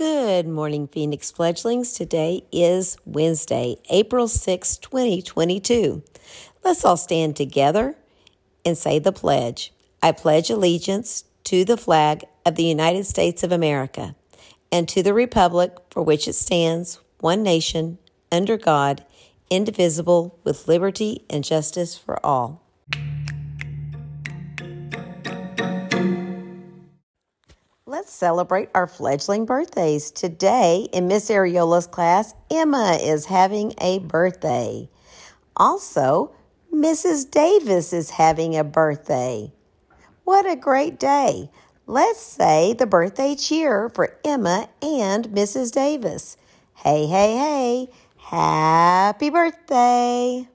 Good morning, Phoenix fledglings. Today is Wednesday, April 6, 2022. Let's all stand together and say the pledge. I pledge allegiance to the flag of the United States of America and to the republic for which it stands, one nation, under God, indivisible, with liberty and justice for all. Let's celebrate our fledgling birthdays. Today, in Miss Ariola's class, Emma is having a birthday. Also, Mrs. Davis is having a birthday. What a great day! Let's say the birthday cheer for Emma and Mrs. Davis. Hey, hey, hey, happy birthday!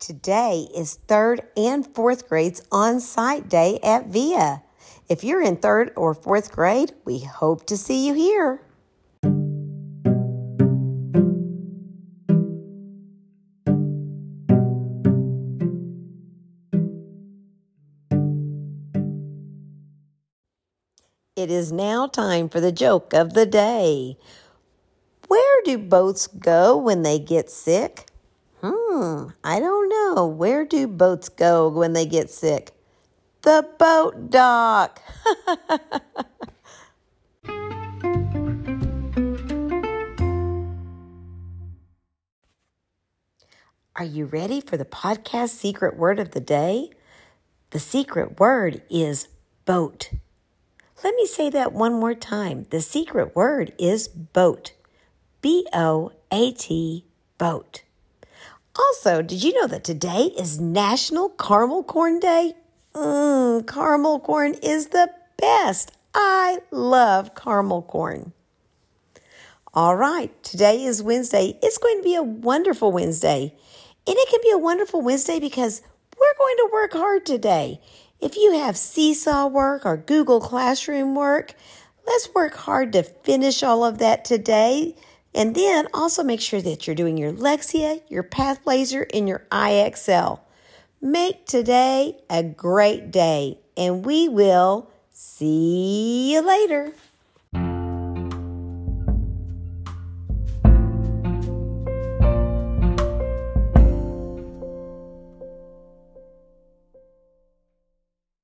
Today is third and fourth grades on site day at VIA. If you're in third or fourth grade, we hope to see you here. It is now time for the joke of the day. Where do boats go when they get sick? Hmm, I don't know. Where do boats go when they get sick? The boat dock. Are you ready for the podcast secret word of the day? The secret word is boat. Let me say that one more time. The secret word is boat. B O A T, boat. Also, did you know that today is National Caramel Corn Day? Mmm, caramel corn is the best. I love caramel corn. All right, today is Wednesday. It's going to be a wonderful Wednesday. And it can be a wonderful Wednesday because we're going to work hard today. If you have seesaw work or Google Classroom work, let's work hard to finish all of that today and then also make sure that you're doing your Lexia, your Pathblazer, and your IXL. Make today a great day, and we will see you later.